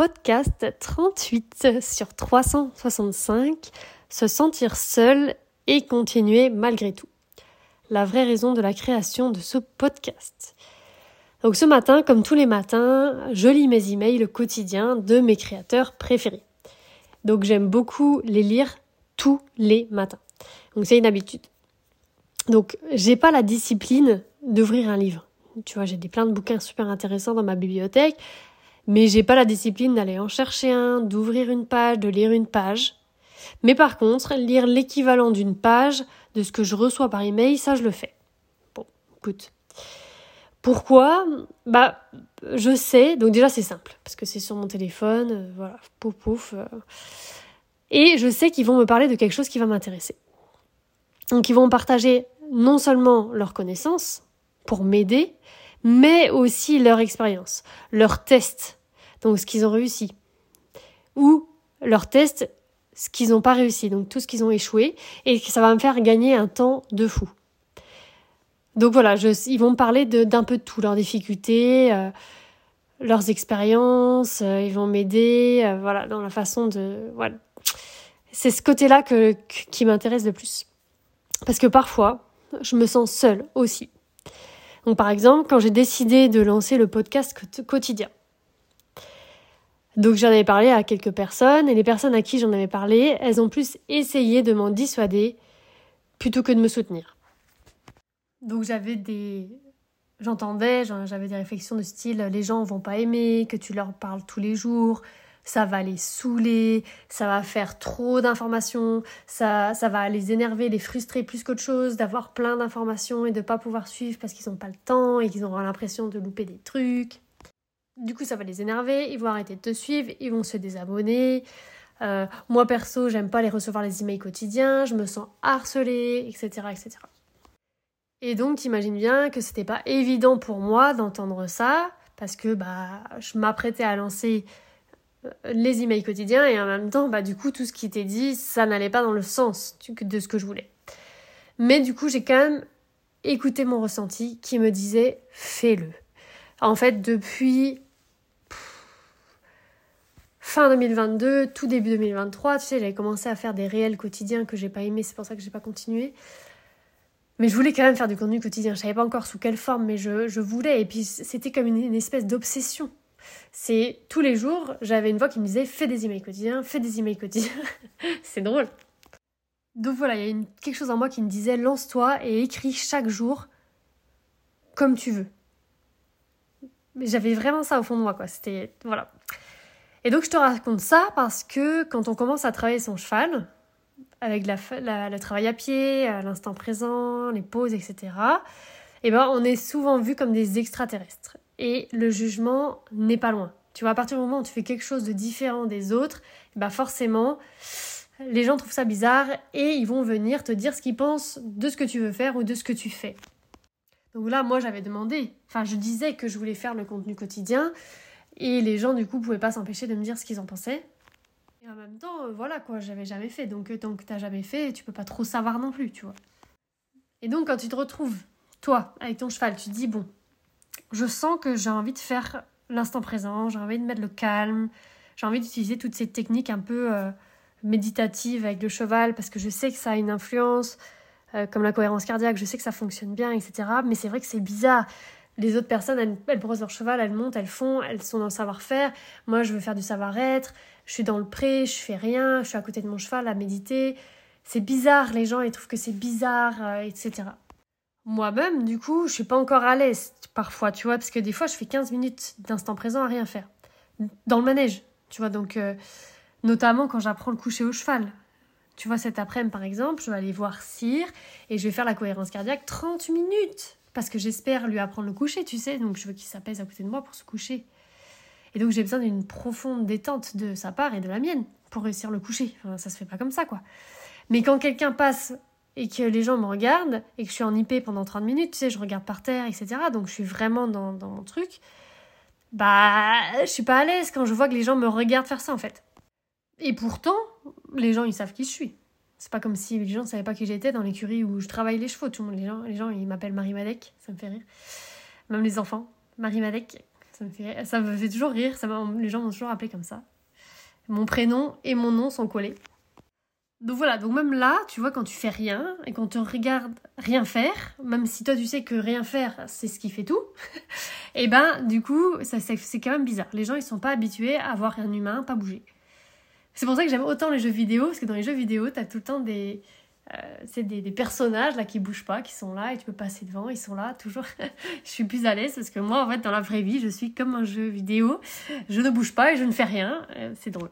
podcast 38 sur 365, se sentir seul et continuer malgré tout. La vraie raison de la création de ce podcast. Donc ce matin, comme tous les matins, je lis mes emails quotidiens de mes créateurs préférés. Donc j'aime beaucoup les lire tous les matins. Donc c'est une habitude. Donc j'ai pas la discipline d'ouvrir un livre. Tu vois, j'ai des plein de bouquins super intéressants dans ma bibliothèque, mais j'ai pas la discipline d'aller en chercher un, d'ouvrir une page, de lire une page. Mais par contre, lire l'équivalent d'une page de ce que je reçois par email, ça je le fais. Bon, écoute. Pourquoi? Bah, je sais. Donc déjà c'est simple parce que c'est sur mon téléphone, euh, voilà, pouf pouf. Euh. et je sais qu'ils vont me parler de quelque chose qui va m'intéresser. Donc ils vont partager non seulement leurs connaissances pour m'aider, mais aussi leur expérience, leurs tests, donc ce qu'ils ont réussi, ou leurs tests, ce qu'ils n'ont pas réussi, donc tout ce qu'ils ont échoué, et ça va me faire gagner un temps de fou. Donc voilà, ils vont me parler d'un peu de tout, leurs difficultés, euh, leurs expériences, euh, ils vont m'aider, euh, voilà, dans la façon de, voilà. C'est ce côté-là que, qui m'intéresse le plus. Parce que parfois, je me sens seule aussi. Donc par exemple, quand j'ai décidé de lancer le podcast quotidien. Donc j'en avais parlé à quelques personnes et les personnes à qui j'en avais parlé, elles ont plus essayé de m'en dissuader plutôt que de me soutenir. Donc j'avais des j'entendais, j'avais des réflexions de style les gens vont pas aimer que tu leur parles tous les jours, ça va les saouler, ça va faire trop d'informations, ça, ça va les énerver, les frustrer plus qu'autre chose, d'avoir plein d'informations et de pas pouvoir suivre parce qu'ils n'ont pas le temps et qu'ils auront l'impression de louper des trucs. Du coup, ça va les énerver, ils vont arrêter de te suivre, ils vont se désabonner. Euh, moi perso, j'aime pas les recevoir les emails quotidiens, je me sens harcelée, etc., etc. Et donc, t'imagines bien que c'était pas évident pour moi d'entendre ça, parce que bah, je m'apprêtais à lancer les emails quotidiens et en même temps, bah, du coup, tout ce qui était dit, ça n'allait pas dans le sens de ce que je voulais. Mais du coup, j'ai quand même écouté mon ressenti qui me disait fais-le. En fait, depuis fin 2022, tout début 2023, tu sais, j'avais commencé à faire des réels quotidiens que j'ai pas aimé, c'est pour ça que j'ai pas continué. Mais je voulais quand même faire du contenu quotidien. Je savais pas encore sous quelle forme, mais je, voulais. Et puis c'était comme une espèce d'obsession. C'est tous les jours, j'avais une voix qui me disait fais des emails quotidiens, fais des emails quotidiens. c'est drôle. Donc voilà, il y a quelque chose en moi qui me disait lance-toi et écris chaque jour comme tu veux. Mais j'avais vraiment ça au fond de moi, quoi. C'était. Voilà. Et donc je te raconte ça parce que quand on commence à travailler son cheval, avec la, le travail à pied, l'instant présent, les pauses, etc., eh ben, on est souvent vu comme des extraterrestres et le jugement n'est pas loin. Tu vois, à partir du moment où tu fais quelque chose de différent des autres, bah forcément, les gens trouvent ça bizarre et ils vont venir te dire ce qu'ils pensent de ce que tu veux faire ou de ce que tu fais. Donc là, moi, j'avais demandé, enfin, je disais que je voulais faire le contenu quotidien et les gens, du coup, pouvaient pas s'empêcher de me dire ce qu'ils en pensaient. Et en même temps, euh, voilà quoi, j'avais jamais fait. Donc, euh, tant que t'as jamais fait, tu peux pas trop savoir non plus, tu vois. Et donc, quand tu te retrouves, toi, avec ton cheval, tu te dis, bon, je sens que j'ai envie de faire l'instant présent, j'ai envie de mettre le calme, j'ai envie d'utiliser toutes ces techniques un peu euh, méditatives avec le cheval parce que je sais que ça a une influence, comme la cohérence cardiaque, je sais que ça fonctionne bien, etc. Mais c'est vrai que c'est bizarre. Les autres personnes, elles, elles brossent leur cheval, elles montent, elles font, elles sont dans le savoir-faire. Moi, je veux faire du savoir-être, je suis dans le pré, je fais rien, je suis à côté de mon cheval à méditer. C'est bizarre, les gens, ils trouvent que c'est bizarre, euh, etc. Moi-même, du coup, je suis pas encore à l'aise parfois, tu vois, parce que des fois, je fais 15 minutes d'instant présent à rien faire. Dans le manège, tu vois, donc euh, notamment quand j'apprends le coucher au cheval. Tu vois, cet après-midi, par exemple, je vais aller voir Cyr et je vais faire la cohérence cardiaque 30 minutes parce que j'espère lui apprendre le coucher, tu sais, donc je veux qu'il s'apaise à côté de moi pour se coucher. Et donc j'ai besoin d'une profonde détente de sa part et de la mienne pour réussir le coucher. Ça se fait pas comme ça, quoi. Mais quand quelqu'un passe et que les gens me regardent et que je suis en IP pendant 30 minutes, tu sais, je regarde par terre, etc. Donc je suis vraiment dans, dans mon truc. Bah, je suis pas à l'aise quand je vois que les gens me regardent faire ça en fait. Et pourtant, les gens ils savent qui je suis. C'est pas comme si les gens ne savaient pas qui j'étais dans l'écurie où je travaille les chevaux. Tout le monde, les gens, les gens ils m'appellent Marie Madec, ça me fait rire. Même les enfants, Marie Madec, Ça me fait, ça me fait toujours rire. Ça les gens m'ont toujours appelé comme ça. Mon prénom et mon nom sont collés. Donc voilà, donc même là, tu vois, quand tu fais rien et qu'on te regarde rien faire, même si toi tu sais que rien faire, c'est ce qui fait tout, et eh ben du coup, ça, c'est quand même bizarre. Les gens, ils sont pas habitués à voir un humain pas bouger. C'est pour ça que j'aime autant les jeux vidéo, parce que dans les jeux vidéo, t'as tout le temps des, euh, c'est des, personnages là qui bougent pas, qui sont là et tu peux passer devant, ils sont là toujours. je suis plus à l'aise parce que moi en fait dans la vraie vie je suis comme un jeu vidéo, je ne bouge pas et je ne fais rien, euh, c'est drôle.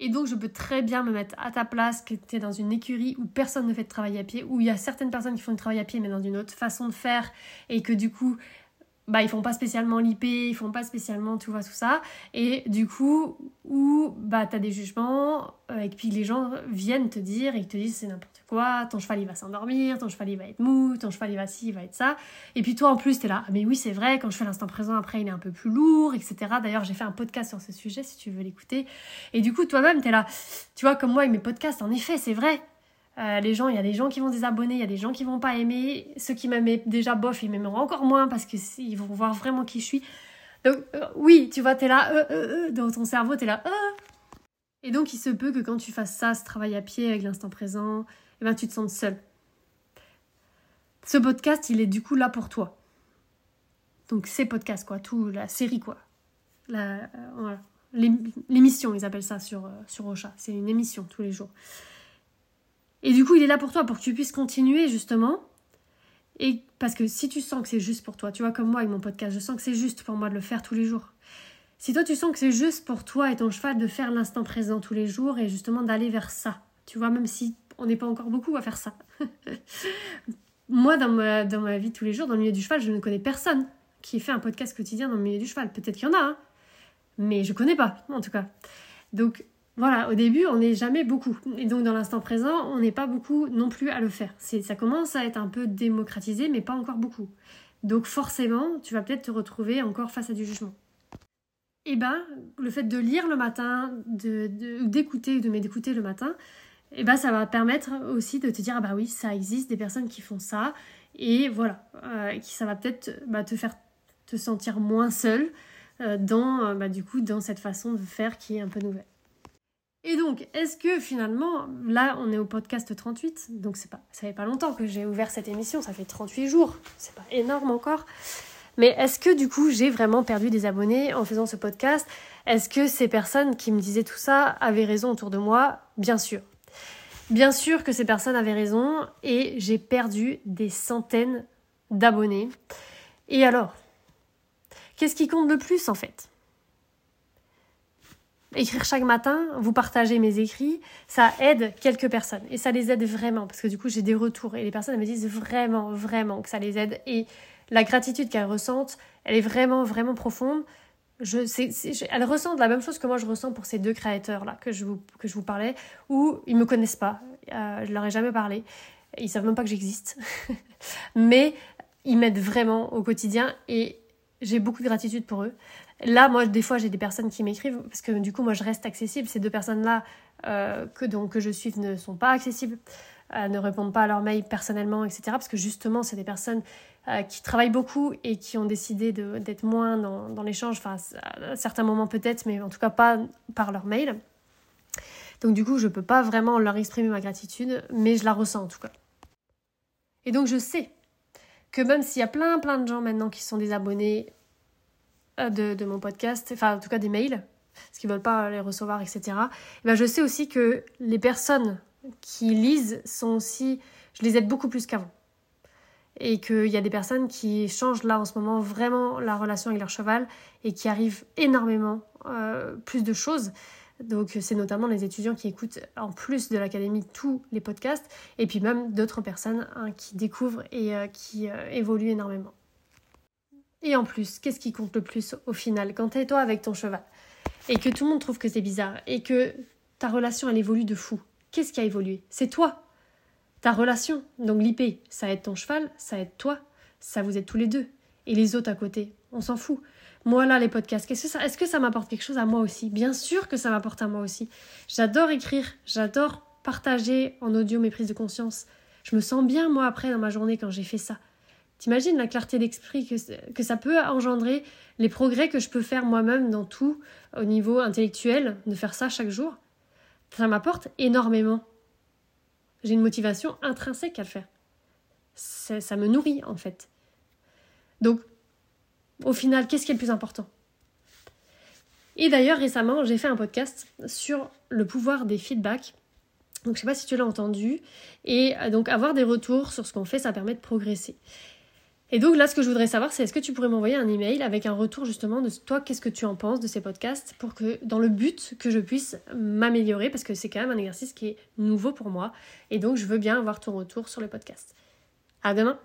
Et donc, je peux très bien me mettre à ta place, que tu es dans une écurie où personne ne fait de travail à pied, où il y a certaines personnes qui font du travail à pied, mais dans une autre façon de faire, et que du coup, bah ils font pas spécialement l'IP, ils font pas spécialement tu vois tout ça. Et du coup où bah as des jugements euh, et puis les gens viennent te dire ils te disent c'est n'importe quoi, ton cheval il va s'endormir, ton cheval il va être mou, ton cheval il va ci, il va être ça. Et puis toi en plus tu es là ah, mais oui c'est vrai quand je fais l'instant présent après il est un peu plus lourd etc d'ailleurs j'ai fait un podcast sur ce sujet si tu veux l'écouter. Et du coup toi-même tu es là tu vois comme moi avec mes podcasts en effet c'est vrai euh, les gens, il y a des gens qui vont désabonner, il y a des gens qui vont pas aimer. Ceux qui m'aimaient déjà bof, ils m'aimeront encore moins parce qu'ils vont voir vraiment qui je suis. Donc euh, oui, tu vois, t'es là, euh, euh, dans ton cerveau, t'es là, Et donc il se peut que quand tu fasses ça, ce travail à pied avec l'instant présent, eh ben, tu te sens seul. Ce podcast, il est du coup là pour toi. Donc ces podcasts, quoi, tout, la série, quoi. La. L'émission, ils appellent ça sur, sur Ocha. C'est une émission tous les jours. Et du coup, il est là pour toi, pour que tu puisses continuer justement. Et parce que si tu sens que c'est juste pour toi, tu vois, comme moi avec mon podcast, je sens que c'est juste pour moi de le faire tous les jours. Si toi tu sens que c'est juste pour toi et ton cheval de faire l'instant présent tous les jours et justement d'aller vers ça, tu vois, même si on n'est pas encore beaucoup à faire ça. moi, dans ma, dans ma vie tous les jours, dans le milieu du cheval, je ne connais personne qui ait fait un podcast quotidien dans le milieu du cheval. Peut-être qu'il y en a, hein, mais je connais pas, en tout cas. Donc, voilà, au début, on n'est jamais beaucoup. Et donc, dans l'instant présent, on n'est pas beaucoup non plus à le faire. Ça commence à être un peu démocratisé, mais pas encore beaucoup. Donc, forcément, tu vas peut-être te retrouver encore face à du jugement. Et eh ben, le fait de lire le matin, d'écouter, de, de, m'écouter le matin, et eh ben, ça va permettre aussi de te dire, ah bah oui, ça existe des personnes qui font ça. Et voilà, euh, qui ça va peut-être bah, te faire te sentir moins seul euh, dans, bah, du coup, dans cette façon de faire qui est un peu nouvelle. Et donc, est-ce que finalement, là, on est au podcast 38, donc c'est pas, ça fait pas longtemps que j'ai ouvert cette émission, ça fait 38 jours, c'est pas énorme encore. Mais est-ce que du coup, j'ai vraiment perdu des abonnés en faisant ce podcast? Est-ce que ces personnes qui me disaient tout ça avaient raison autour de moi? Bien sûr. Bien sûr que ces personnes avaient raison et j'ai perdu des centaines d'abonnés. Et alors? Qu'est-ce qui compte le plus en fait? Écrire chaque matin, vous partagez mes écrits, ça aide quelques personnes. Et ça les aide vraiment parce que du coup j'ai des retours et les personnes me disent vraiment vraiment que ça les aide. Et la gratitude qu'elles ressentent, elle est vraiment vraiment profonde. Je, c'est, elles ressentent la même chose que moi je ressens pour ces deux créateurs là que je vous, que je vous parlais où ils me connaissent pas, euh, je leur ai jamais parlé, ils savent même pas que j'existe, mais ils m'aident vraiment au quotidien et j'ai beaucoup de gratitude pour eux. Là, moi, des fois, j'ai des personnes qui m'écrivent parce que du coup, moi, je reste accessible. Ces deux personnes-là euh, que, que je suis ne sont pas accessibles, euh, ne répondent pas à leurs mails personnellement, etc. Parce que justement, c'est des personnes euh, qui travaillent beaucoup et qui ont décidé d'être moins dans, dans l'échange, enfin, à certains moments peut-être, mais en tout cas pas par leur mail. Donc, du coup, je ne peux pas vraiment leur exprimer ma gratitude, mais je la ressens en tout cas. Et donc, je sais que même s'il y a plein, plein de gens maintenant qui sont des abonnés euh, de, mon podcast, enfin en tout cas des mails, parce qu'ils veulent pas les recevoir, etc. Et ben, je sais aussi que les personnes qui lisent sont aussi, je les aide beaucoup plus qu'avant. Et qu'il y a des personnes qui changent là en ce moment vraiment la relation avec leur cheval et qui arrivent énormément euh, plus de choses. Donc c'est notamment les étudiants qui écoutent en plus de l'académie tous les podcasts et puis même d'autres personnes hein, qui découvrent et euh, qui évoluent énormément. Et en plus, qu'est-ce qui compte le plus au final quand t'es toi avec ton cheval et que tout le monde trouve que c'est bizarre et que ta relation elle évolue de fou Qu'est-ce qui a évolué? C'est toi Ta relation. Donc l'IP, ça aide ton cheval, ça aide toi, ça vous aide tous les deux. Et les autres à côté, on s'en fout. Moi là, les podcasts, est-ce que ça, m'apporte quelque chose à moi aussi? Bien sûr que ça m'apporte à moi aussi. J'adore écrire, j'adore partager en audio mes prises de conscience. Je me sens bien moi après dans ma journée quand j'ai fait ça T'imagines la clarté d'esprit que, que ça peut engendrer, les progrès que je peux faire moi-même dans tout au niveau intellectuel, de faire ça chaque jour? Ça m'apporte énormément. J'ai une motivation intrinsèque à le faire. Ça me nourrit en fait. Donc, au final, qu'est-ce qui est le plus important? Et d'ailleurs, récemment, j'ai fait un podcast sur le pouvoir des feedbacks. Donc, je sais pas si tu l'as entendu. Et euh, donc, avoir des retours sur ce qu'on fait, ça permet de progresser. Et donc là, ce que je voudrais savoir, c'est est-ce que tu pourrais m'envoyer un email avec un retour justement de toi, qu'est-ce que tu en penses de ces podcasts, pour que dans le but que je puisse m'améliorer, parce que c'est quand même un exercice qui est nouveau pour moi, et donc je veux bien avoir ton retour sur le podcast. À demain